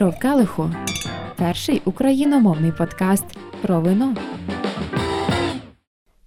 Шов Келиху перший україномовний подкаст про вино.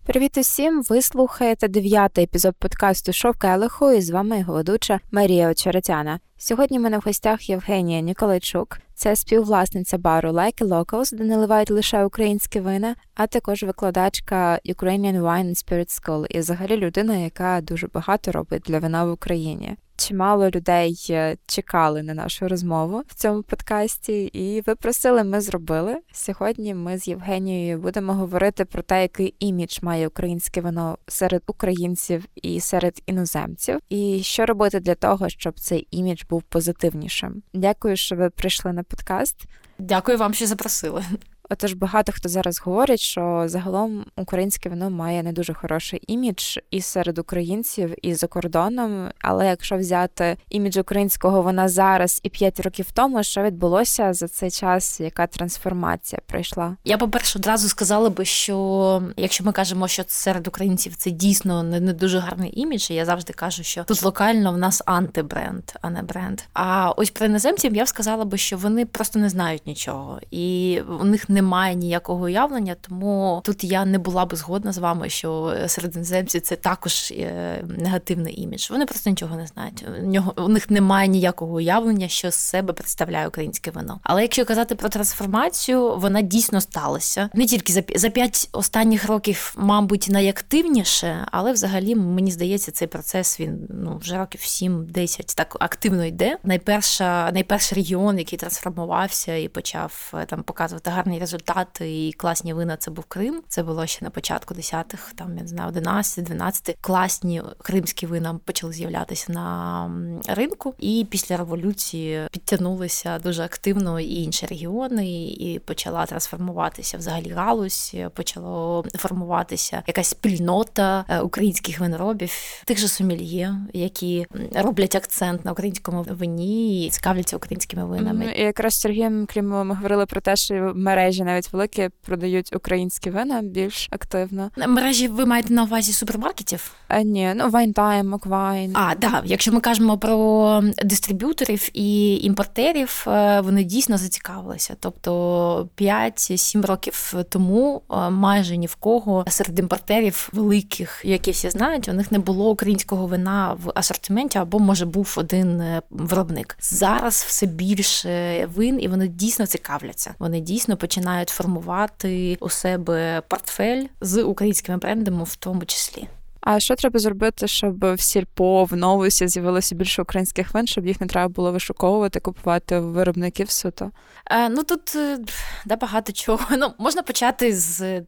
Привіт усім! Ви слухаєте дев'ятий епізод подкасту Шов Келиху і з вами його ведуча Марія Очеретяна. Сьогодні в мене в гостях Євгенія Ніколайчук. Це співвласниця бару Like Locals, де наливають лише українські вина, а також викладачка Ukrainian Wine and Spirit School і взагалі людина, яка дуже багато робить для вина в Україні. Чимало людей е, чекали на нашу розмову в цьому подкасті, і ви просили, ми зробили. Сьогодні ми з Євгенією будемо говорити про те, який імідж має українське вино серед українців і серед іноземців, і що робити для того, щоб цей імідж був позитивнішим. Дякую, що ви прийшли на подкаст. Дякую вам, що запросили. Отож, багато хто зараз говорить, що загалом українське вино має не дуже хороший імідж і серед українців, і за кордоном. Але якщо взяти імідж українського вина зараз і п'ять років тому, що відбулося за цей час, яка трансформація пройшла? Я, по перше, одразу сказала би, що якщо ми кажемо, що серед українців це дійсно не, не дуже гарний імідж, я завжди кажу, що тут локально в нас антибренд, а не бренд. А ось про іноземців я б сказала би, що вони просто не знають нічого, і у них немає ніякого уявлення, тому тут я не була би згодна з вами, що серед іноземців це також е, негативний імідж. Вони просто нічого не знають. У нього у них немає ніякого уявлення, що з себе представляє українське вино. Але якщо казати про трансформацію, вона дійсно сталася не тільки за за п'ять останніх років, мабуть, найактивніше, але взагалі мені здається, цей процес він ну вже років 7-10 так активно йде. Найперша, найперший регіон, який трансформувався і почав е, там показувати гарні результати і класні вина. Це був Крим. Це було ще на початку 10-х, там я не знаю, 11-12. Класні кримські вина почали з'являтися на ринку, і після революції підтягнулися дуже активно і інші регіони, і почала трансформуватися взагалі галузь. Почало формуватися якась спільнота е, українських виноробів, тих же сомельє, які роблять акцент на українському вині і цікавляться українськими винами. І якраз з Сергієм Клімовим говорили про те, що мережі мережі навіть великі продають українські вина більш активно. Мережі ви маєте на увазі супермаркетів? А, Ні, ну WineTime, Маквайн. А, да. Якщо ми кажемо про дистриб'юторів і імпортерів, е, вони дійсно зацікавилися. Тобто 5-7 років тому е, майже ні в кого серед імпортерів великих, які всі знають, у них не було українського вина в асортименті або може був один е, виробник. Зараз все більше вин, і вони дійсно цікавляться. Вони дійсно починають починають формувати у себе портфель з українськими брендами, в тому числі. А що треба зробити, щоб в сільпо в новусі з'явилося більше українських вин, щоб їх не треба було вишуковувати, купувати в виробників суто? Е, ну тут е, да, багато чого. Ну можна почати з,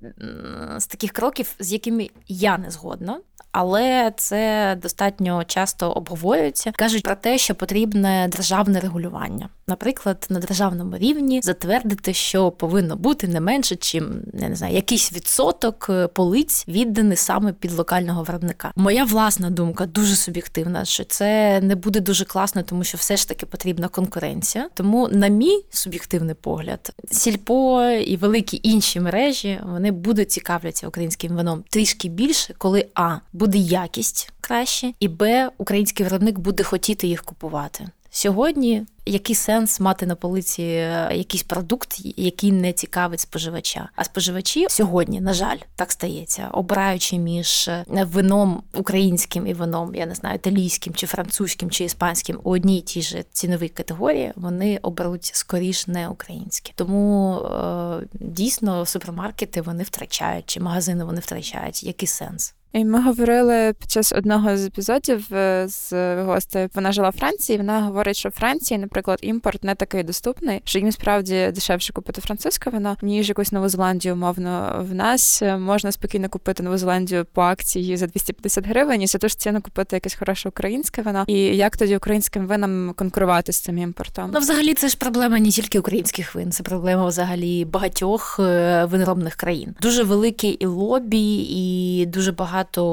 з таких кроків, з якими я не згодна але це достатньо часто обговорюється. кажуть про те, що потрібне державне регулювання. Наприклад, на державному рівні затвердити, що повинно бути не менше, чим не знаю, якийсь відсоток е, полиць відданий саме під локального виробника. Моя власна думка дуже суб'єктивна, що це не буде дуже класно, тому що все ж таки потрібна конкуренція. Тому, на мій суб'єктивний погляд, сільпо і великі інші мережі вони будуть цікавляться українським вином трішки більше, коли а буде якість краще, і Б, український виробник буде хотіти їх купувати. Сьогодні який сенс мати на полиці е, якийсь продукт, який не цікавить споживача? А споживачі сьогодні, на жаль, так стається, обираючи між е, вином українським і вином, я не знаю, італійським чи французьким чи іспанським у одній тій же ціновій категорії, вони оберуть скоріш не українське. Тому е, дійсно супермаркети вони втрачають, чи магазини вони втрачають. Який сенс? І ми говорили під час одного з епізодів е, з гостею. Вона жила в Франції. Вона говорить, що в Франції, наприклад, імпорт не такий доступний, що їм справді дешевше купити французьке вино, ніж якусь Нову Зеландію, умовно. В нас можна спокійно купити Нову Зеландію по акції за 250 гривень, і за ту ж ціну купити якесь хороше українське вино. І як тоді українським винам конкурувати з цим імпортом? Ну, взагалі, це ж проблема не тільки українських вин, це проблема взагалі багатьох е, виноробних країн. Дуже велике і лобі, і дуже багато багато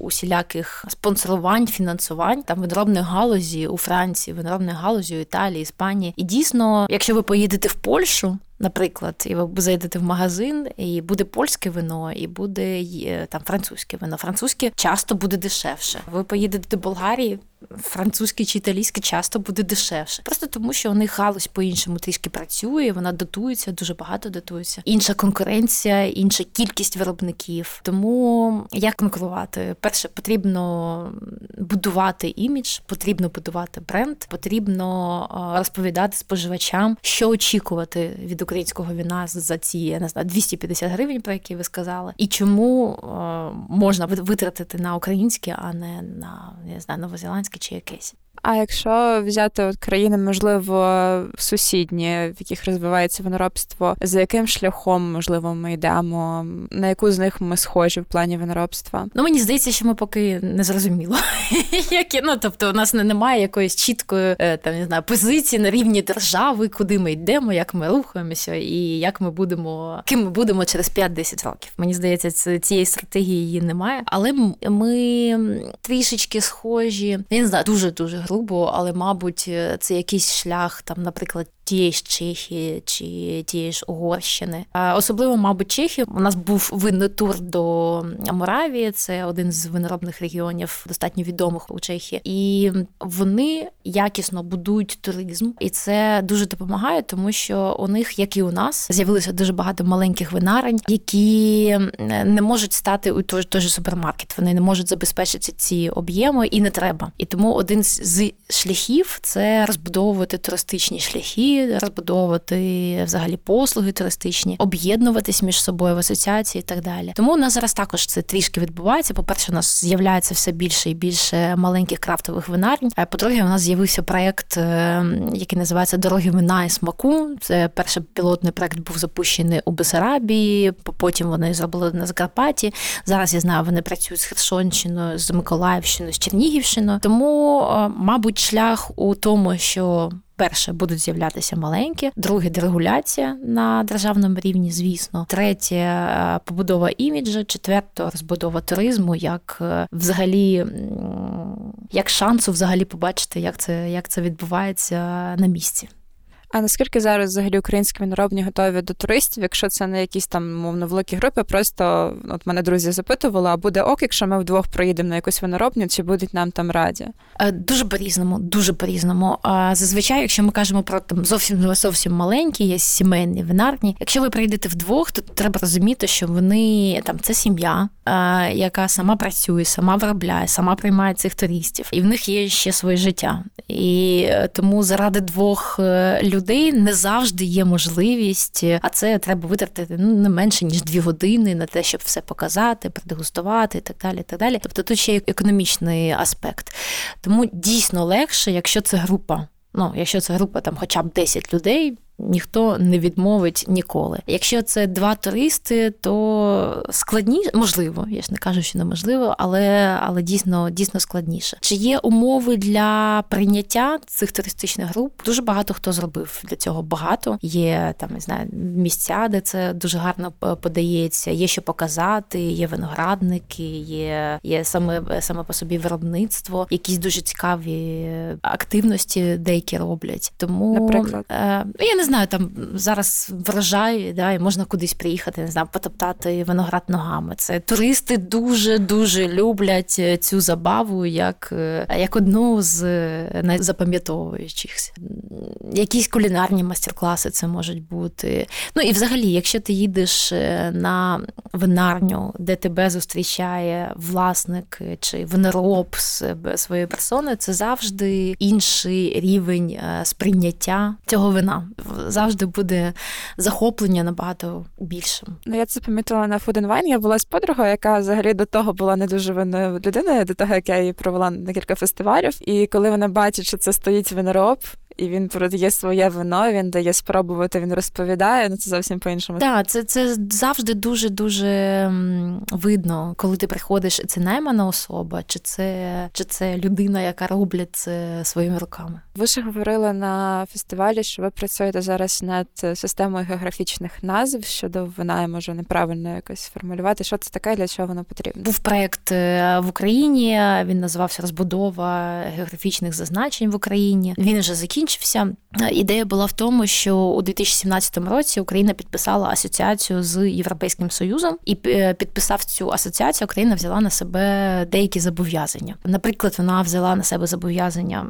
усіляких спонсорувань, фінансувань там виноробної галузі у Франції, виноробної галузі у Італії, Іспанії. І дійсно, якщо ви поїдете в Польщу, Наприклад, і ви зайдете в магазин, і буде польське вино, і буде там французьке вино. Французьке часто буде дешевше. Ви поїдете до Болгарії, французьке чи італійське часто буде дешевше. Просто тому, що у них галузь по-іншому трішки працює, вона дотується, дуже багато дотується. Інша конкуренція, інша кількість виробників. Тому як конкурувати? Перше, потрібно будувати імідж, потрібно будувати бренд, потрібно розповідати споживачам, що очікувати від українського віна за ці я не знаю 250 гривень, про які ви сказали, і чому можна витратити на українське, а не на я не знаю новозеландське чи якесь. А якщо взяти от країни, можливо, сусідні, в яких розвивається виноробство, за яким шляхом можливо ми йдемо? На яку з них ми схожі в плані виноробства? Ну мені здається, що ми поки не зрозуміло. Ну тобто, у нас немає якоїсь чіткої е, там не знаю позиції на рівні держави, куди ми йдемо, як ми рухаємося, і як ми будемо ким ми будемо через 5-10 років. Мені здається, цієї стратегії її немає, але ми трішечки схожі. Я не знаю, дуже дуже грубо, але, мабуть, е, це якийсь шлях, там, наприклад, тієї ж Чехії чи тієї ж Угорщини. Особливо, мабуть, Чехії. У нас був винний тур до Моравії, це один з виноробних регіонів, достатньо відомих у Чехії, і вони якісно будують туризм, і це дуже допомагає, тому що у них, як і у нас, з'явилося дуже багато маленьких винарень, які не можуть стати у той, той же супермаркет. Вони не можуть забезпечити ці об'єми, і не треба. І тому один з шляхів це розбудовувати туристичні шляхи розбудовувати взагалі послуги туристичні, об'єднуватись між собою в асоціації і так далі. Тому у нас зараз також це трішки відбувається. По перше, у нас з'являється все більше і більше маленьких крафтових винарень. А по-друге, у нас з'явився проект, е, який називається Дороги вина і смаку. Це перший пілотний проект був запущений у Бесарабії. Потім вони зробили на Закарпатті. Зараз я знаю, вони працюють з Херсонщиною, з Миколаївщиною, з Чернігівщиною. Тому, е, мабуть, шлях у тому, що Перше будуть з'являтися маленькі, друге дерегуляція на державному рівні, звісно, третє е, побудова іміджу, четверте розбудова туризму, як е, взагалі як шансу взагалі побачити, як це як це відбувається на місці. А наскільки зараз взагалі українські виноробні готові до туристів, якщо це не якісь там мовно великі групи, просто от мене друзі запитували, а буде ок, якщо ми вдвох проїдемо на якусь виноробню, чи будуть нам там раді? Е, дуже по-різному, дуже по-різному. Зазвичай, якщо ми кажемо про там зовсім зовсім маленькі, є сімейні винарні. Якщо ви приїдете вдвох, то треба розуміти, що вони там це сім'я, яка сама працює, сама виробляє, сама приймає цих туристів, і в них є ще своє життя. І е, тому заради двох людей людей не завжди є можливість, а це треба витратити ну не менше ніж дві години на те, щоб все показати, продегустувати і так далі. Так далі. Тобто тут ще є економічний аспект. Тому дійсно легше, якщо це група. Ну, якщо це група там, хоча б 10 людей ніхто не відмовить ніколи. Якщо це два туристи, то складніше, можливо, я ж не кажу, що неможливо, але але дійсно дійсно складніше. Чи є умови для прийняття цих туристичних груп? Дуже багато хто зробив для цього багато. Є там не знаю місця, де це дуже гарно подається. Є що показати, є виноградники, є є саме саме по собі виробництво, якісь дуже цікаві активності, деякі роблять. Тому Наприклад? Е, я не знаю, там зараз врожай, да, і можна кудись приїхати, не знаю, потоптати виноград ногами. Це туристи дуже дуже люблять е, цю забаву, як е, як одну з е, найзапам'ятовуючихся. Якісь кулінарні майстер-класи це можуть бути. Ну і взагалі, якщо ти їдеш на винарню, де тебе зустрічає власник чи винороб своєї персони, це завжди інший рівень сприйняття цього вина завжди буде захоплення набагато більшим. Ну я це помітила на Food and Wine. Я була з подругою, яка взагалі до того була не дуже винною людиною, до того як я її провела на кілька фестивалів. І коли вона бачить, що це стоїть винороб, і він продає своє вино, він дає спробувати, він розповідає. Ну це зовсім по-іншому. Так, це це завжди дуже дуже видно, коли ти приходиш, це наймана особа, чи це чи це людина, яка робить це своїми руками. Ви ж говорили на фестивалі, що ви працюєте зараз над системою географічних назв щодо вина, я можу неправильно якось формулювати. Що це таке, для чого воно потрібно? Був проект е, в Україні. Він називався Розбудова географічних зазначень в Україні. Він вже закінчив закінчився. Ідея була в тому, що у 2017 році Україна підписала асоціацію з Європейським Союзом, і підписав цю асоціацію, Україна взяла на себе деякі зобов'язання. Наприклад, вона взяла на себе зобов'язання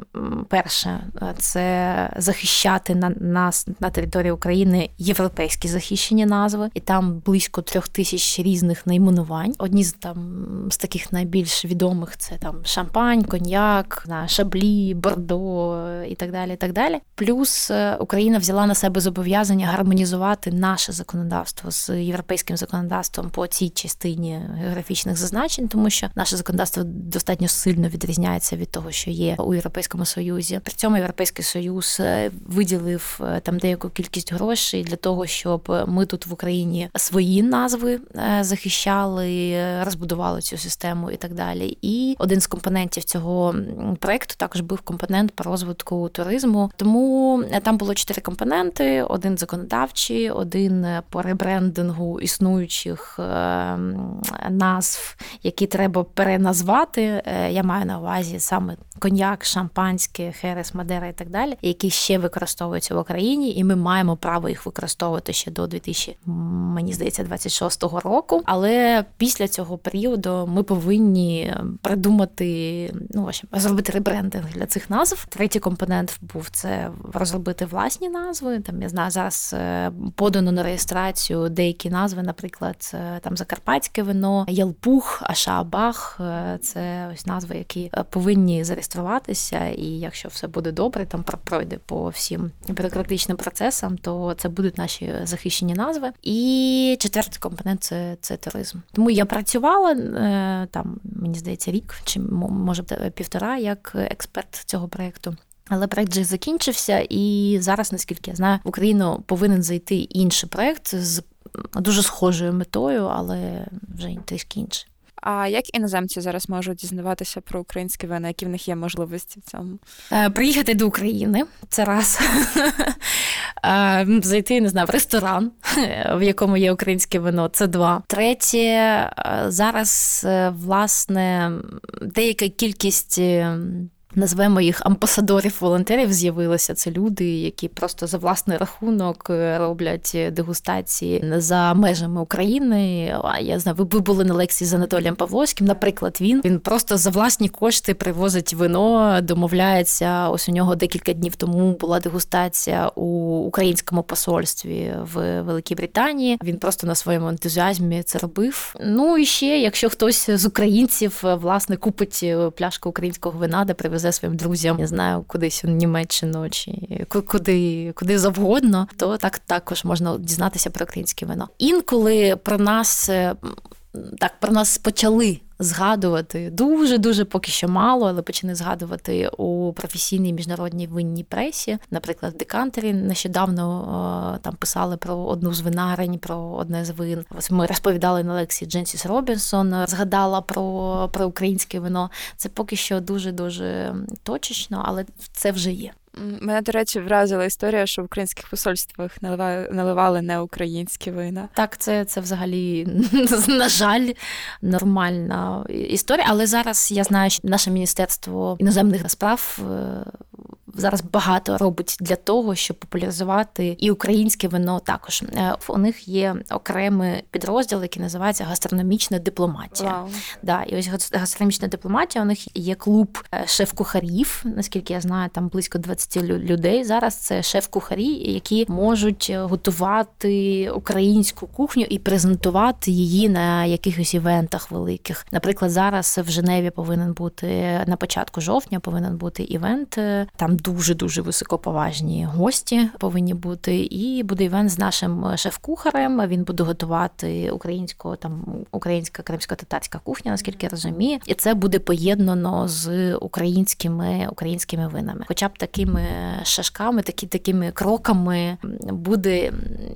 перше це захищати на нас на території України європейські захищені назви, і там близько трьох тисяч різних найменувань. Одні з там з таких найбільш відомих це там шампань, коньяк, шаблі, бордо і так далі. Так далі. Плюс е, Україна взяла на себе зобов'язання гармонізувати наше законодавство з європейським законодавством по цій частині географічних зазначень, тому що наше законодавство достатньо сильно відрізняється від того, що є у Європейському Союзі. При цьому європейський союз е, виділив е, там деяку кількість грошей для того, щоб ми тут в Україні свої назви захищали, розбудували цю систему і так далі. І один з компонентів цього проекту також був компонент по розвитку туризму. Тому там було чотири компоненти: один законодавчий, один по ребрендингу існуючих ем, назв, які треба переназвати. Е, я маю на увазі саме коньяк, шампанське, херес, мадера і так далі, які ще використовуються в Україні, і ми маємо право їх використовувати ще до 2000, мені здається, 26-го року. Але після цього періоду ми повинні придумати, ну зробити ребрендинг для цих назв. Третій компонент був це розробити власні назви. Там я знаю, зараз е, подано на реєстрацію деякі назви, наприклад, там Закарпатське вино, Ялпух, Ашаабах. Е, це ось назви, які е, повинні зареєструватися. І якщо все буде добре, там пройде по всім бюрократичним процесам, то це будуть наші захищені назви. І четвертий компонент це, це туризм. Тому я працювала там, мені здається, рік чи може півтора як експерт цього проєкту. Але проект вже закінчився, і зараз, наскільки я знаю, в Україну повинен зайти інший проект з дуже схожою метою, але вже трішки інший. А як іноземці зараз можуть дізнаватися про українські вина, які в них є можливості в цьому? Е, приїхати до України це раз. Е, зайти, не знаю, в ресторан, в якому є українське вино, це два. Третє, е, зараз, власне, деяка кількість Назвемо їх амбасадорів волонтерів з'явилися. Це люди, які просто за власний рахунок е, роблять дегустації за межами України. А я знаю, ви були на лекції з Анатолієм Павловським. Наприклад, він він просто за власні кошти привозить вино, домовляється. Ось у нього декілька днів тому була дегустація у українському посольстві в Великій Британії. Він просто на своєму ентузіазмі це робив. Ну і ще, якщо хтось з українців власне купить пляшку українського вина, де привезе привезе своїм друзям, не знаю, кудись у Німеччину чи куди куди завгодно, то так також можна дізнатися про українське вино. Інколи про нас так про нас почали згадувати дуже дуже поки що мало, але почали згадувати у професійній міжнародній винній пресі. Наприклад, Декантері нещодавно е, там писали про одну з винарень, про одне з вин. Ось ми розповідали на лекції Дженсіс Робінсон, згадала про, про українське вино. Це поки що дуже дуже точечно, але це вже є. Мене, до речі, вразила історія, що в українських посольствах наливали, не українські вина. Так, це це взагалі, на жаль, нормальна історія. Але зараз я знаю, що наше міністерство іноземних справ е, зараз багато робить для того, щоб популяризувати і українське вино. Також е, у них є окремий підрозділ, який називається гастрономічна дипломатія. Wow. Да, і ось гастрономічна дипломатія. У них є клуб е, шеф-кухарів. Наскільки я знаю, там близько 20 людей. Зараз це шеф-кухарі, які можуть готувати українську кухню і презентувати її на якихось івентах великих. Наприклад, зараз в Женеві повинен бути на початку жовтня, повинен бути івент. Е, там дуже дуже високоповажні гості повинні бути. І буде івент з нашим шеф-кухарем. Він буде готувати українську там українська кримсько-татарська кухня, наскільки я розумію, і це буде поєднано з українськими українськими винами. Хоча б такими шашками, такі такими кроками буде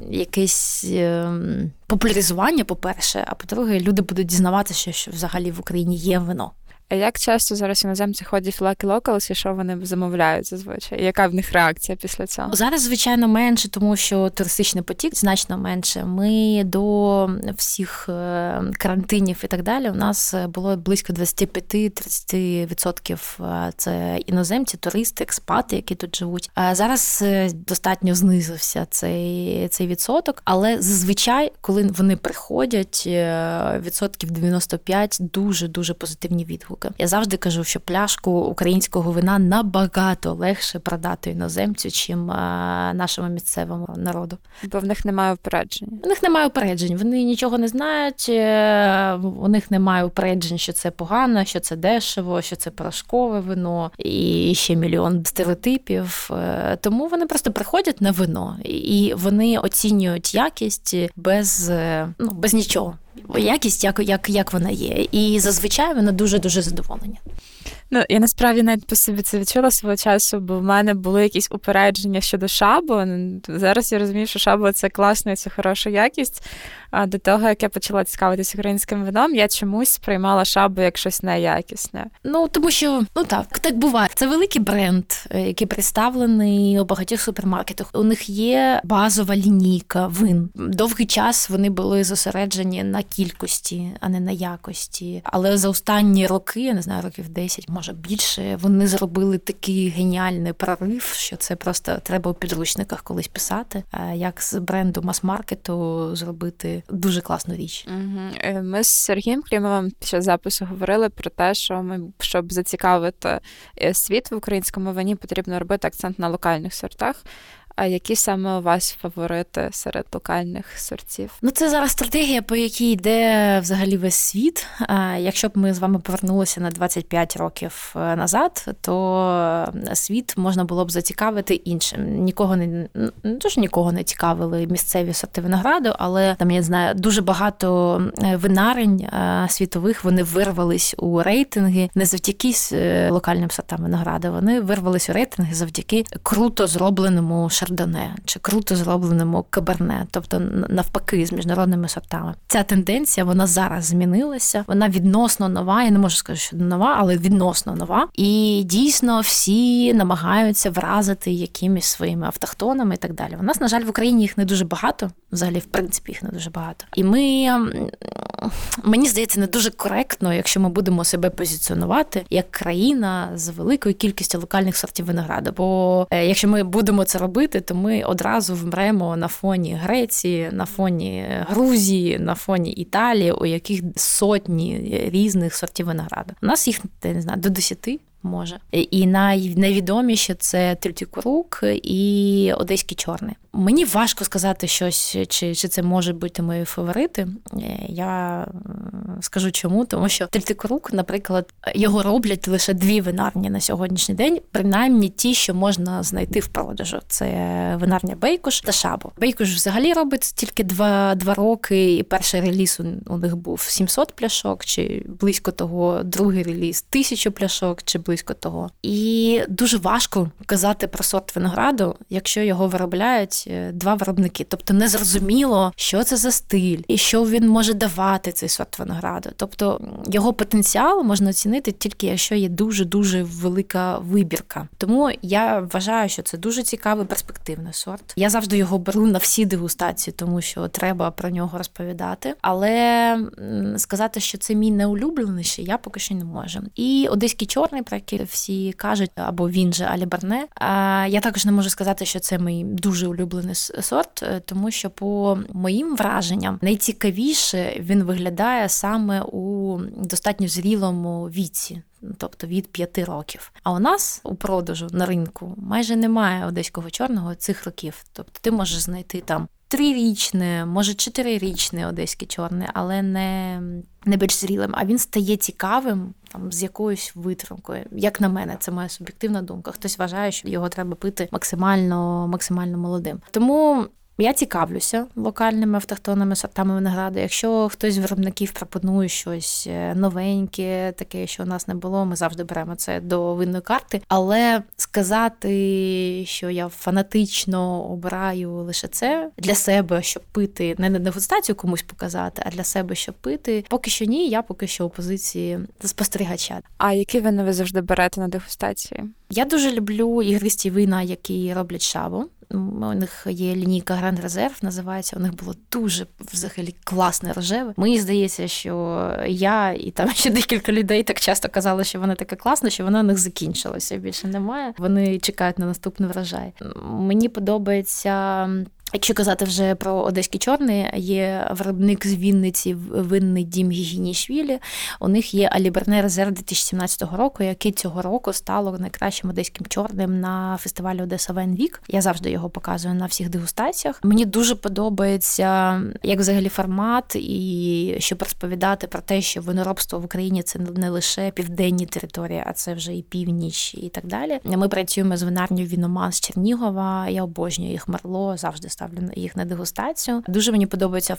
якесь. Ем, популяризування, по-перше, а по-друге, люди будуть дізнаватися, що взагалі в Україні є вино. Як часто зараз іноземці ходять в Lucky Locals і що вони замовляють зазвичай? Яка в них реакція після цього? Зараз, звичайно, менше, тому що туристичний потік значно менше. Ми до всіх е, карантинів і так далі. У нас було близько 25-30% е, це іноземці, туристи, експати, які тут живуть. А зараз е, достатньо знизився цей цей відсоток, але зазвичай, коли вони приходять, відсотків 95 дуже дуже позитивні відгуки. Я завжди кажу, що пляшку українського вина набагато легше продати іноземцю, чим нашому місцевому народу. Бо в них немає упереджень. У них немає упереджень. Вони нічого не знають. Е, у них немає упереджень, що це погано, що це дешево, що це порошкове вино і ще мільйон стереотипів. Е, тому вони просто приходять на вино і вони оцінюють якість без, е, ну без нічого якість, як як, як вона є. І зазвичай вона дуже дуже задоволення. Ну, я насправді навіть по собі це відчула свого часу, бо в мене були якісь упередження щодо шабу. Зараз я розумію, що шабу це класна і це хороша якість. А до того, як я почала цікавитися українським вином, я чомусь сприймала шабу як щось неякісне. Ну тому що ну так, так буває. Це великий бренд, е, який представлений у багатьох супермаркетах. У них є базова лінійка вин. Довгий час вони були зосереджені на кількості, а не на якості. Але за останні роки, я не знаю, років 10, може більше, вони зробили такий геніальний прорив, що це просто треба у підручниках колись писати. Як з бренду мас-маркету зробити дуже класну річ. Угу. Ми з Сергієм Клімовим під час запису говорили про те, що ми щоб зацікавити е, світ в українському вині, потрібно робити акцент на локальних сортах. А які саме у вас фаворити серед локальних сортів? Ну це зараз стратегія, по якій йде взагалі весь світ. Якщо б ми з вами повернулися на 25 років е, назад, то світ можна було б зацікавити іншим. Нікого не не то нікого не цікавили місцеві сорти винограду, але там я знаю дуже багато е, винарень е, світових вони вирвались у рейтинги не завдяки локальним сортам винограду. Вони вирвались у рейтинги завдяки круто зробленому шардоне чи круто зробленому каберне, тобто навпаки, з міжнародними сортами. Ця тенденція вона зараз змінилася. Вона відносно нова. Я не можу сказати, що нова, але відносно нова. І дійсно всі намагаються вразити якимись своїми автохтонами і так далі. У нас, на жаль, в Україні їх не дуже багато. Взагалі, в принципі, їх не дуже багато. І ми мені здається, не дуже коректно, якщо ми будемо себе позиціонувати як країна з великою кількістю локальних сортів винограду. Бо е, якщо ми будемо це робити робити, то ми одразу вмремо на фоні Греції, на фоні Грузії, на фоні Італії, у яких сотні різних сортів винограду. У нас їх не знаю, до десяти може. І найвідоміші це Тютюкурук і Одеський чорний. Мені важко сказати щось, чи чи це може бути мої фаворити. Е, я скажу чому, тому що Тельтикрук, наприклад, його роблять лише дві винарні на сьогоднішній день, принаймні ті, що можна знайти в продажу. Це винарня Бейкуш та Шабо. Бейкуш взагалі робить тільки два два роки, і перший реліз у них був 700 пляшок, чи близько того, другий реліз 1000 пляшок, чи близько того. І дуже важко казати про сорт винограду, якщо його виробляють. Е, два виробники. Тобто не зрозуміло, що це за стиль і що він може давати цей сорт винограду. Тобто його потенціал можна оцінити тільки якщо є дуже дуже велика вибірка. Тому я вважаю, що це дуже цікавий перспективний сорт. Я завжди його беру на всі дегустації, тому що треба про нього розповідати. Але сказати, що це мій неулюбленіший, я поки що не можу. І одеський чорний, про який всі кажуть, або він же Аліберне. Я також не можу сказати, що це мій дуже улюблений сорт, е, тому що, по моїм враженням, найцікавіше він виглядає саме у достатньо зрілому віці. Тобто від п'яти років. А у нас у продажу на ринку майже немає одеського чорного цих років. Тобто ти можеш знайти там трирічне, може чотирирічне одеське чорне, але не не більш зрілим. А він стає цікавим там з якоюсь витримкою. Як на мене, це моя суб'єктивна думка. Хтось вважає, що його треба пити максимально максимально молодим. Тому Я цікавлюся локальними автохтонними сортами винограду. Якщо хтось з виробників пропонує щось е, новеньке, таке, що у нас не було, ми завжди беремо це до винної карти. Але сказати, що я фанатично обираю лише це для себе, щоб пити, не на дегустацію комусь показати, а для себе, щоб пити, поки що ні, я поки що у позиції спостерігача. А які вина ви завжди берете на дегустації? Я дуже люблю ігристі вина, які роблять шаву. У них є лінійка Гранд Резерв, називається. У них було дуже взагалі класне рожеве. Мені здається, що я і там ще декілька людей так часто казали, що воно таке класне, що воно у них закінчилося. Більше немає. Вони чекають на наступний врожай. Мені подобається Якщо казати вже про Одеський чорний, є виробник з Вінниці, винний дім Гігінішвілі. У них є Аліберне Reserve 2017 року, який цього року стало найкращим одеським чорним на фестивалі Odesa Wine Week. Я завжди його показую на всіх дегустаціях. Мені дуже подобається як взагалі формат, і щоб розповідати про те, що виноробство в Україні це не лише південні території, а це вже і північ, і так далі. Ми працюємо з винарню Віноман з Чернігова. Я обожнюю їх мерло завжди ставлю їх на дегустацію. Дуже мені подобається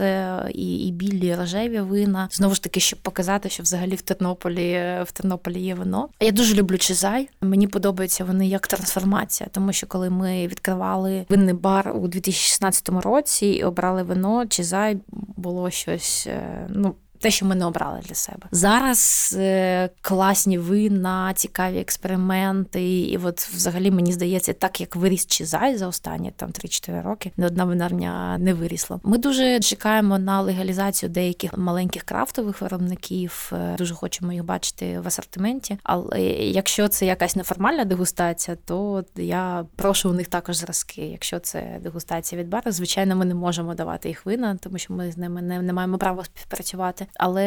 е, і і білі рожеві вина. Знову ж таки, щоб показати, що взагалі в Тернополі в Тернополі є вино. Я дуже люблю чизай. Мені подобаються вони як трансформація, тому що коли ми відкривали винний бар у 2016 році і обрали вино, чизай було щось. Е, ну те, що ми не обрали для себе. Зараз е, класні вина, цікаві експерименти, і от взагалі мені здається, так як виріс Чизай за останні там 3-4 роки, не одна винарня не вирісла. Ми дуже чекаємо на легалізацію деяких маленьких крафтових виробників. Е, дуже хочемо їх бачити в асортименті. Але якщо це якась неформальна дегустація, то я прошу у них також зразки. Якщо це дегустація від бару, звичайно, ми не можемо давати їх вина, тому що ми з ними не, не маємо права співпрацювати. Але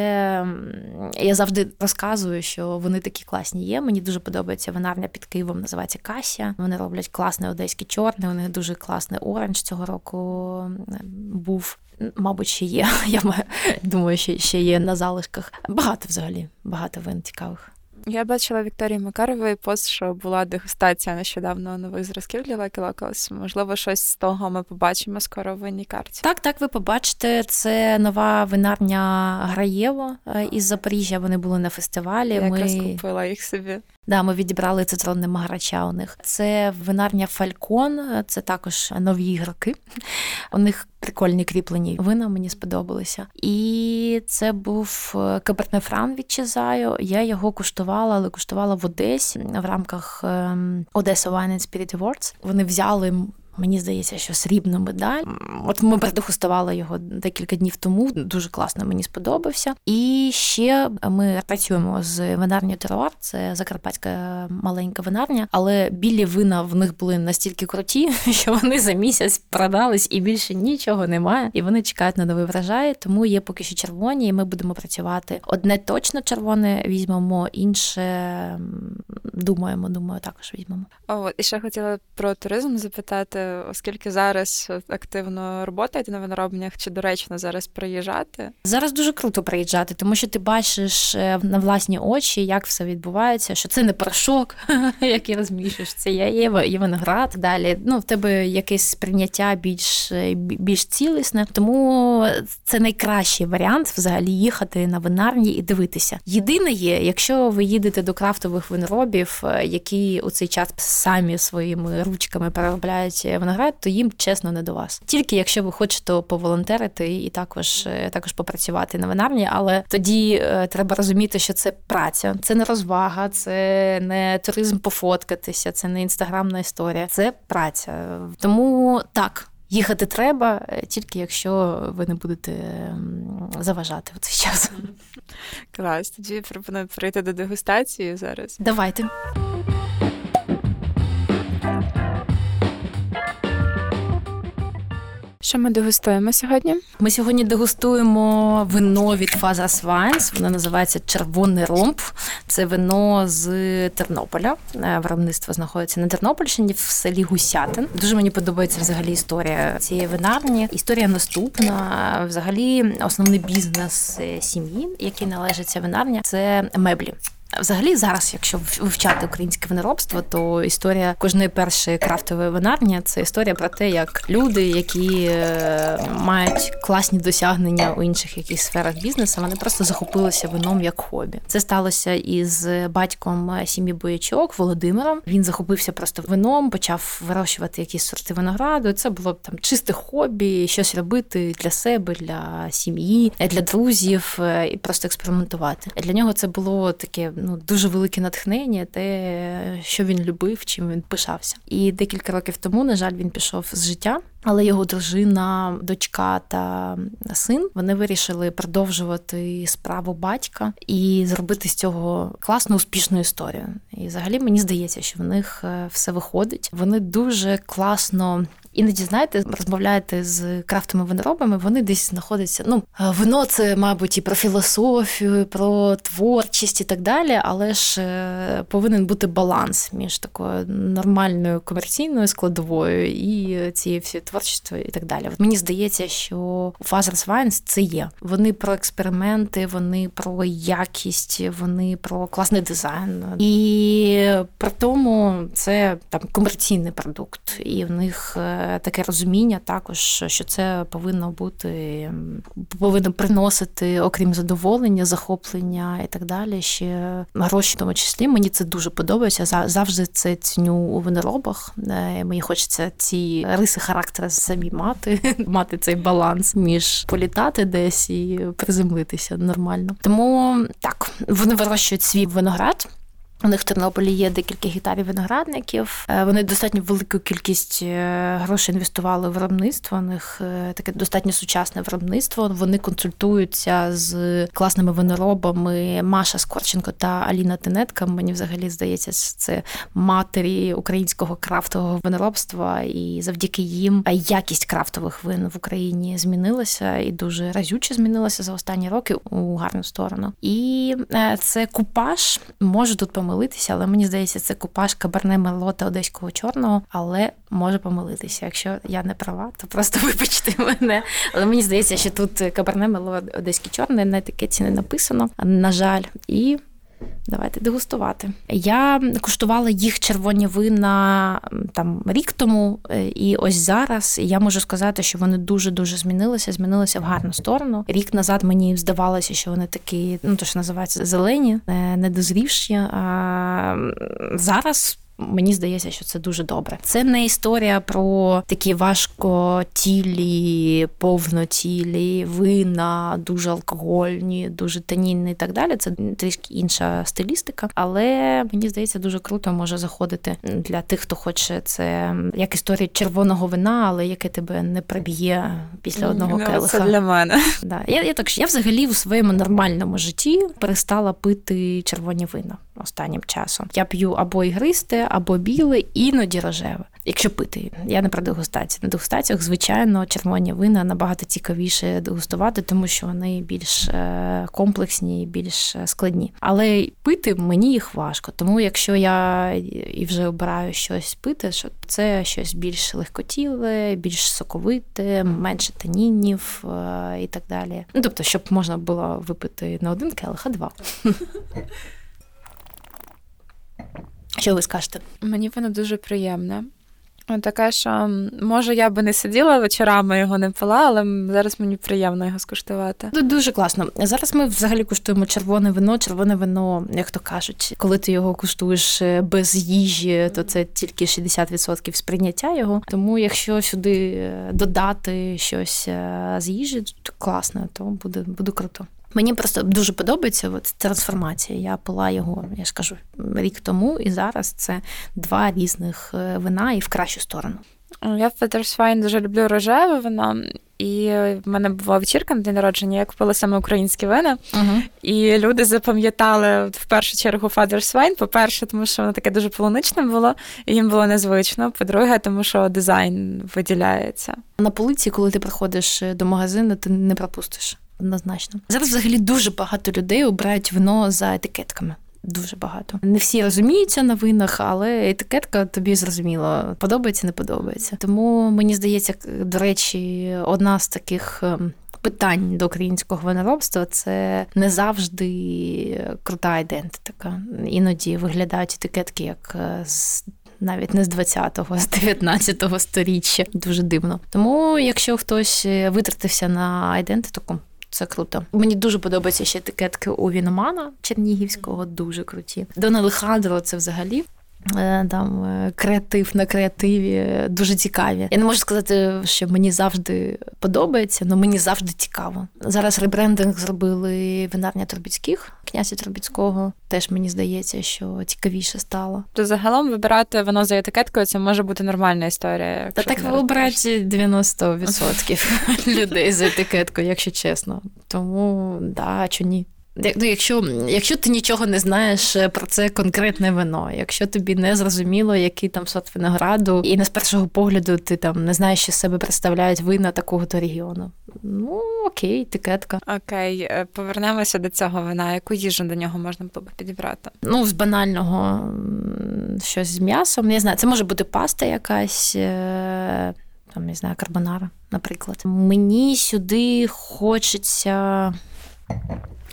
я завжди розказую, що вони такі класні є. Мені дуже подобається винарня під Києвом, називається Кася. Вони роблять класний одеський чорний. У них дуже класний оранж цього року був. Мабуть, ще є. Я думаю, що ще є на залишках. Багато взагалі, багато вин цікавих. Я бачила Вікторії Макарової пост, що була дегустація нещодавно нових зразків для Lucky Locals. Можливо, щось з того ми побачимо скоро в винній карті. Так, так, ви побачите. Це нова винарня Граєво е, із Запоріжжя. Вони були на фестивалі. Я якраз купила їх собі. Да, ми відібрали цитронним магарача у них. Це винарня Фалькон, це також нові ігроки. У них прикольні кріплені вина, мені сподобалися. І це був е, Каберне Фран від Чезаю. Я його куштувала, але куштувала в Одесі в рамках ем, Одеса Wine and Spirit Awards. Вони взяли Мені здається, що срібну медаль. От ми передегустували його декілька днів тому. Дуже класно мені сподобався. І ще ми працюємо з винарню Теруар, це закарпатська маленька винарня, але білі вина в них були настільки круті, що вони за місяць продались і більше нічого немає. І вони чекають на новий врожай, тому є поки що червоні, і ми будемо працювати. Одне точно червоне візьмемо, інше думаємо, думаю, також візьмемо. О, і ще хотіла про туризм запитати оскільки зараз активно роботаєте на виноробнях, чи доречно зараз приїжджати? Зараз дуже круто приїжджати, тому що ти бачиш е, на власні очі, як все відбувається, що це не порошок, який розмішуєш, це є, є виноград. Далі ну в тебе якесь сприйняття більш е, більш цілісне, тому це найкращий варіант взагалі їхати на винарні і дивитися. Єдине є, якщо ви їдете до крафтових виноробів, е, які у цей час самі своїми ручками переробляють виноград, то їм чесно не до вас. Тільки якщо ви хочете поволонтерити і також е, також попрацювати на винарні, але тоді е, треба розуміти, що це праця, це не розвага, це не туризм пофоткатися, це не інстаграмна історія, це праця. Тому так. Їхати треба, е, тільки якщо ви не будете заважати в цей час. Клас, тоді пропоную прийти до дегустації зараз. Давайте. Що ми дегустуємо сьогодні? Ми сьогодні дегустуємо вино від Фазас Wines, Воно називається Червоний ромб. Це вино з Тернополя. Е, виробництво знаходиться на Тернопільщині в селі Гусятин. Дуже мені подобається взагалі історія цієї винарні. Історія наступна. Взагалі, основний бізнес е, сім'ї, який належить ця винарня, це меблі. Взагалі, зараз, якщо вивчати українське виноробство, то історія кожної першої крафтової винарні це історія про те, як люди, які е, мають класні досягнення у інших якихось сферах бізнесу, вони просто захопилися вином як хобі. Це сталося із батьком сім'ї боячок Володимиром. Він захопився просто вином, почав вирощувати якісь сорти винограду. Це було там чисте хобі, щось робити для себе, для сім'ї, для друзів е, і просто експериментувати. Для нього це було таке ну дуже велике натхнення, те, що він любив, чим він пишався. І декілька років тому, на жаль, він пішов з життя. Але його дружина, дочка та син вони вирішили продовжувати справу батька і зробити з цього класну успішну історію. І взагалі мені здається, що в них е, все виходить. Вони дуже класно Іноді, знаєте, розмовляєте з крафтовими виноробами, вони десь знаходяться. Ну, е, вино це, мабуть, і про філософію, про творчість і так далі, але ж е, повинен бути баланс між такою нормальною комерційною складовою і цією всією творчістю і так далі. Мені здається, що у Father's Wines це є. Вони про експерименти, вони про якість, вони про класний дизайн. І при тому це там комерційний продукт, і в них. Таке розуміння також, що це повинно бути, повинно приносити, окрім задоволення, захоплення і так далі. Ще гроші в тому числі. Мені це дуже подобається. Завжди це ціню у виноробах. Е, мені хочеться ці риси характера самі мати, мати цей баланс між політати десь і приземлитися нормально. Тому так вони вирощують свій виноград. У них в Тернополі є декілька гектарів виноградників. Е, вони достатньо велику кількість е, грошей інвестували в виробництво. У них е, таке достатньо сучасне виробництво. Вони консультуються з класними виноробами Маша Скорченко та Аліна Тенетка. Мені взагалі здається, це матері українського крафтового виноробства, і завдяки їм якість крафтових вин в Україні змінилася і дуже разюче змінилася за останні роки у гарну сторону. І це купаж може тут помилитися помилитися, але мені здається, це купаж кабарне мелота одеського чорного, але може помилитися. Якщо я не права, то просто вибачте мене. Але мені здається, що тут кабарне мело одеське чорне на етикеті не написано, на жаль, і Давайте дегустувати. Я куштувала їх червоні вина там рік тому, е, і ось зараз я можу сказати, що вони дуже дуже змінилися, змінилися в гарну сторону. Рік назад мені здавалося, що вони такі, ну то що називається зелені, недозрівші. А зараз. Мені здається, що це дуже добре. Це не історія про такі важкотілі, повнотілі, вина, дуже алкогольні, дуже танінні і так далі. Це трішки інша стилістика, але мені здається, дуже круто може заходити для тих, хто хоче це як історія червоного вина, але яке тебе не приб'є після одного no, келиха. Це для мене. Да. Я я так я взагалі у своєму нормальному житті перестала пити червоні вина останнім часом. Я п'ю або ігристе, або біле, іноді рожеве. Якщо пити, я не про дегустацію. На дегустаціях, звичайно, червоні вина набагато цікавіше дегустувати, тому що вони більш е, комплексні, більш е, складні. Але пити мені їх важко. Тому якщо я і вже обираю щось пити, що це щось більш легкотіле, більш соковите, менше танінів е, і так далі. Ну тобто, щоб можна було випити не один келих, а два. Що ви скажете? Мені воно дуже приємне. Таке, що може я би не сиділа вечорами, його не пила, але зараз мені приємно його скуштувати. Дуже класно. Зараз ми взагалі куштуємо червоне вино. Червоне вино, як то кажуть, коли ти його куштуєш е, без їжі, то це тільки 60% сприйняття його. Тому якщо сюди е, додати щось е, з їжі, то класно, то буде, буде круто. Мені просто дуже подобається от трансформація. Я пила його, я ж кажу, рік тому, і зараз це два різних е, вина і в кращу сторону. Я в Father's Wine дуже люблю рожеве вино, і в мене була вечірка на день народження, я купила саме українські вина, е і люди запам'ятали в першу чергу Father's Wine, По-перше, тому що воно таке дуже полуничне було, і їм було незвично. По-друге, тому що дизайн виділяється. На полиці, коли ти приходиш до магазину, ти не пропустиш однозначно. Зараз взагалі дуже багато людей обирають вино за етикетками. Дуже багато. Не всі розуміються на винах, але етикетка тобі зрозуміло, подобається, не подобається. Тому мені здається, до речі, одна з таких ем, питань до українського виноробства це не завжди крута ідентика. Іноді виглядають етикетки як е, з. Навіть не з 20-го, з 19-го сторіччя дуже дивно. Тому, якщо хтось е, витратився на ідентику, це круто. Мені дуже подобаються ще етикетки у Віномана Чернігівського, дуже круті. Дон Алехандро це взагалі там е, креатив на креативі дуже цікаві. Я не можу сказати, що мені завжди подобається, але мені завжди цікаво. Зараз ребрендинг зробили винарня Турбіцьких, князя Турбіцького. Теж мені здається, що цікавіше стало. То загалом вибирати воно за етикеткою це може бути нормальна історія. Та так вибирати 90% людей за етикеткою, якщо чесно. Тому да, чи ні. Ну, Якщо якщо ти нічого не знаєш е, про це конкретне вино, якщо тобі не зрозуміло, який там сорт винограду, і не з першого погляду ти там не знаєш, що себе представляють вина такого-то регіону. Ну окей, етикетка. Окей, е, повернемося до цього вина. Яку їжу до нього можна було б підібрати? Ну, з банального щось з м'ясом. Не знаю, це може бути паста якась. Е, там, не знаю, карбонара, наприклад. Мені сюди хочеться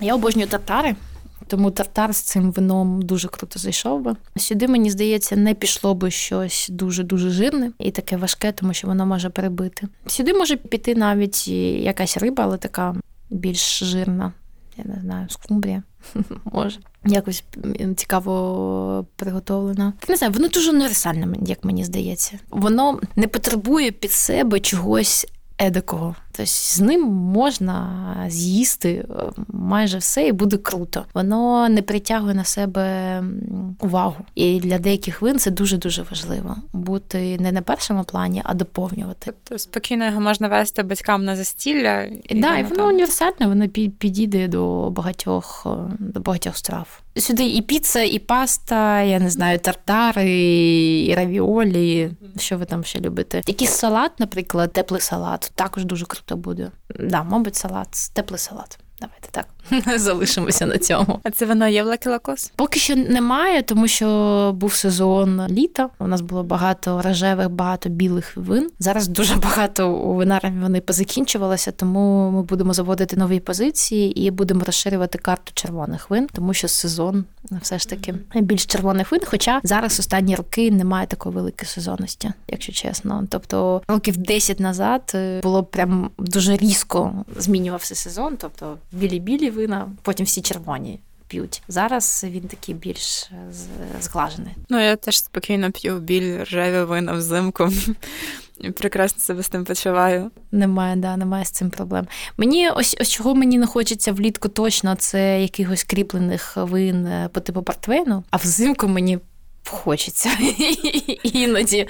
я обожнюю тартари. Тому тартар з цим вином дуже круто зайшов би. Сюди, мені здається, не пішло би щось дуже-дуже жирне і таке важке, тому що воно може перебити. Сюди може піти навіть якась риба, але така більш жирна. Я не знаю, скумбрія. Може. Якось цікаво приготовлена. Не знаю, воно дуже універсальне, як мені здається. Воно не потребує під себе чогось едикого. Тобто з ним можна з'їсти е, майже все і буде круто. Воно не притягує на себе увагу. І для деяких вин це дуже дуже важливо бути не на першому плані, а доповнювати. Тобто спокійно його можна вести батькам на застілля. І да, і воно там... універсальне, воно підійде до багатьох е, до багатьох страв. Сюди і піца, і паста, я не знаю, тартари, і равіолі. Що ви там ще любите? Якийсь салат, наприклад, теплий салат, також дуже круто буде. Да, мабуть, салат, теплий салат. Давайте так. Залишимося на цьому. А це воно є в Like a Local's? Поки що немає, тому що був сезон літа. У нас було багато рожевих, багато білих вин. Зараз дуже багато у винарів вони позакінчувалися, тому ми будемо заводити нові позиції і будемо розширювати карту червоних вин, тому що сезон все ж таки більш червоних вин. Хоча зараз останні роки немає такої великої сезонності, якщо чесно. Тобто років 10 назад е, було прям дуже різко змінювався сезон, тобто білі-білі вина, потім всі червоні. П'ють зараз він такий більш зглажений. Ну я теж спокійно п'ю біль ржеві вина взимку. Прекрасно себе з тим почуваю. Немає, да, немає з цим проблем. Мені ось ось чого мені не хочеться влітку точно, це якихось кріплених вин е, по типу портвейну, а взимку мені хочеться іноді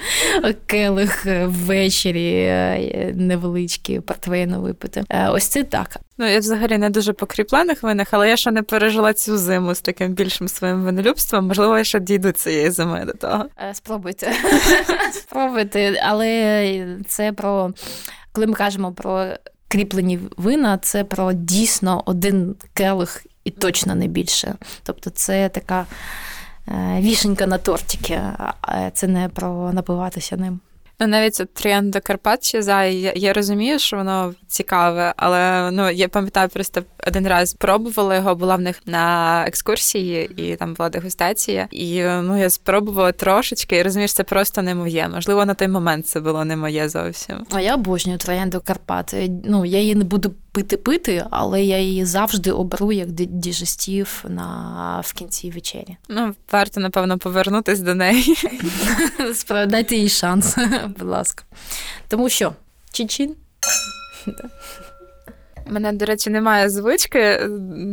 келих ввечері е, невеличкі портвейну випити. Е, ось це так. Ну, я взагалі не дуже по кріплених винах, але я ще не пережила цю зиму з таким більшим своїм винолюбством. Можливо, я ще дійду цієї зими до того. Е, спробуйте. Спробуйте, але це про коли ми кажемо про кріплені вина, це про дійсно один келих і точно не більше. Тобто, це така. Е, вішенька на тортики, це не про напиватися ним. Ну, навіть от до Карпат ще я, я розумію, що воно цікаве, але ну я пам'ятаю, просто один раз пробувала його, була в них на екскурсії, і там була дегустація. І ну я спробувала трошечки, і розумієш, це просто не моє. Можливо, на той момент це було не моє зовсім. А я обожнюю Троянду Карпат. Ну я її не буду пити-пити, але я її завжди оберу як діжестів на в кінці вечері. Ну, варто, напевно, повернутись до неї. Дайте їй шанс, будь ласка. Тому що Чічин. Мене, до речі, немає звички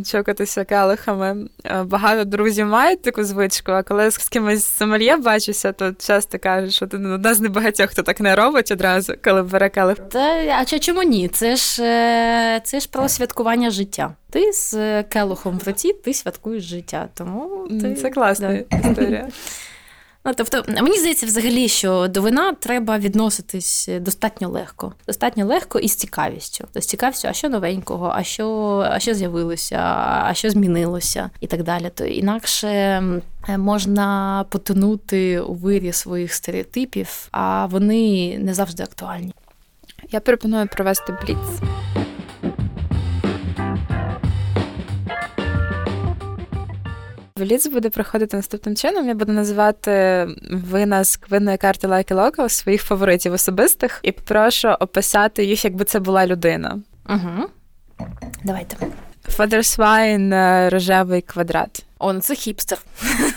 чокатися келихами. Е, багато друзів мають таку звичку, а коли з кимось сомельє бачуся, то часто кажуть, що ти одна з небагатьох, хто так не робить одразу, коли бере келих. Та а чому ні? Це ж е, це ж про святкування життя. Ти з келухом в руці, ти святкуєш життя. Тому ти... це класна да. історія. Ну, тобто, мені здається, взагалі, що до вина треба відноситись достатньо легко, достатньо легко і з цікавістю. Тобто з цікавістю, а що новенького, а що а що з'явилося, а що змінилося, і так далі. То інакше можна потонути у вирі своїх стереотипів, а вони не завжди актуальні. Я пропоную провести бліц. Бліц буде проходити наступним чином. Я буду називати вина з винної карти Like a Local's своїх фаворитів особистих і прошу описати їх, якби це була людина. Угу. Давайте. Father's Wine рожевий квадрат. О, ну це хіпстер.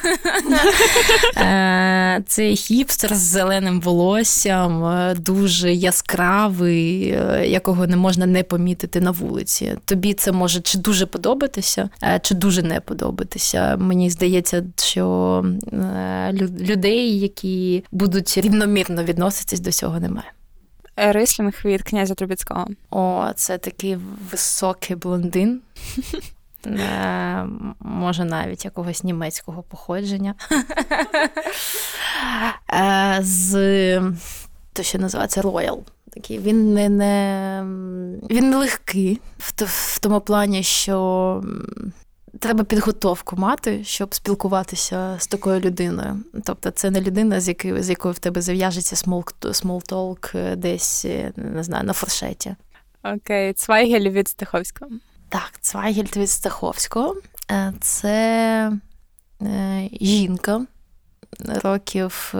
Е, це хіпстер з зеленим волоссям, е, дуже яскравий, е, якого не можна не помітити на вулиці. Тобі це може чи дуже подобатися, чи дуже не подобатися. Мені здається, що людей, які будуть рівномірно відноситись до цього, немає. Рислінг від князя Трубіцького. О, це такий високий блондин. Е, може, навіть якогось німецького походження. Е, з то, що називається Royal. Такий він не не він легкий в, в тому плані, що треба підготовку мати, щоб спілкуватися з такою людиною. Тобто, це не людина, з якою з якою в тебе зав'яжеться small talk десь не знаю, на фуршеті. Окей, Цвайгельт від Стаховського. Так, Цвайгельт від Стаховського. Е, це е, жінка. Років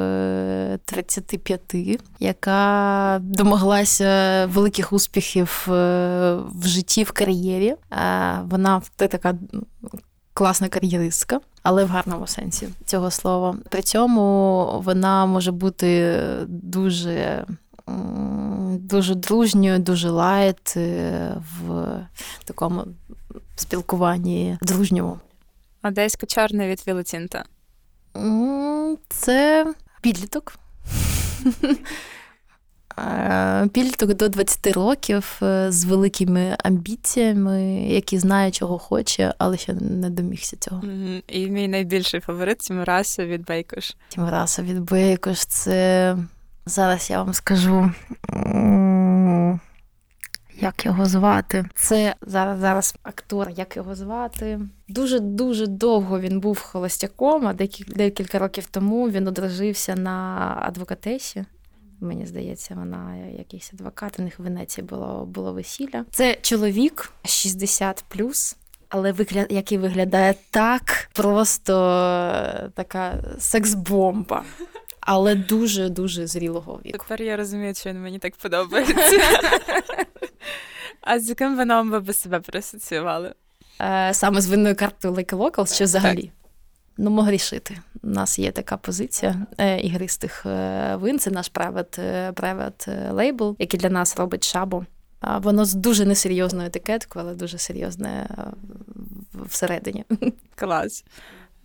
35, е, яка домоглася великих успіхів в житті, в кар'єрі. Вона така класна кар'єристка, але в гарному сенсі цього слова. При цьому вона може бути дуже дуже дружньою, дуже light в такому спілкуванні дружньому. Одеська чорна від Вілла Тінта. Це підліток. Підліток до 20 років е, з великими амбіціями, який знає, чого хоче, але ще не домігся цього. І мій найбільший фаворит Тімураса від Бейкош. Тімураса від Бейкош це зараз я вам скажу. Як його звати? Це зараз зараз актор, як його звати. Дуже дуже довго він був холостяком, а декілька, років тому він одружився на адвокатесі. Мені здається, вона якийсь адвокат. У них в Венеції було було весілля. Це чоловік 60 але вигляд, який виглядає так, просто така секс-бомба але дуже-дуже зрілого віку. Тепер я розумію, що він мені так подобається. А з яким вином ви би себе присоціювали? Е, саме з винною картою Like Locals чи взагалі? Ну, могли рішити. У нас є така позиція е, ігристих е, вин. Це наш private, private лейбл, який для нас робить шабу. Воно з дуже несерйозною етикеткою, але дуже серйозне всередині. Клас.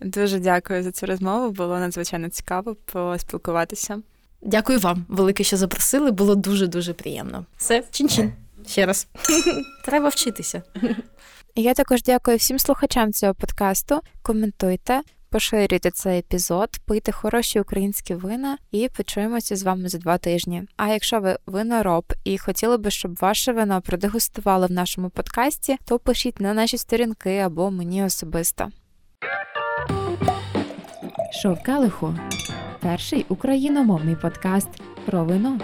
Дуже дякую за цю розмову. Було надзвичайно цікаво поспілкуватися. Дякую вам, велике, що запросили. Було дуже дуже приємно. Все, чин-чин. Ще раз треба вчитися. Я також дякую всім слухачам цього подкасту. Коментуйте, поширюйте цей епізод, пийте хороші українські вина і почуємося з вами за два тижні. А якщо ви винороб і хотіли би, щоб ваше вино продегустували в нашому подкасті, то пишіть на наші сторінки або мені особисто. Шовкалиху перший україномовний подкаст про вино.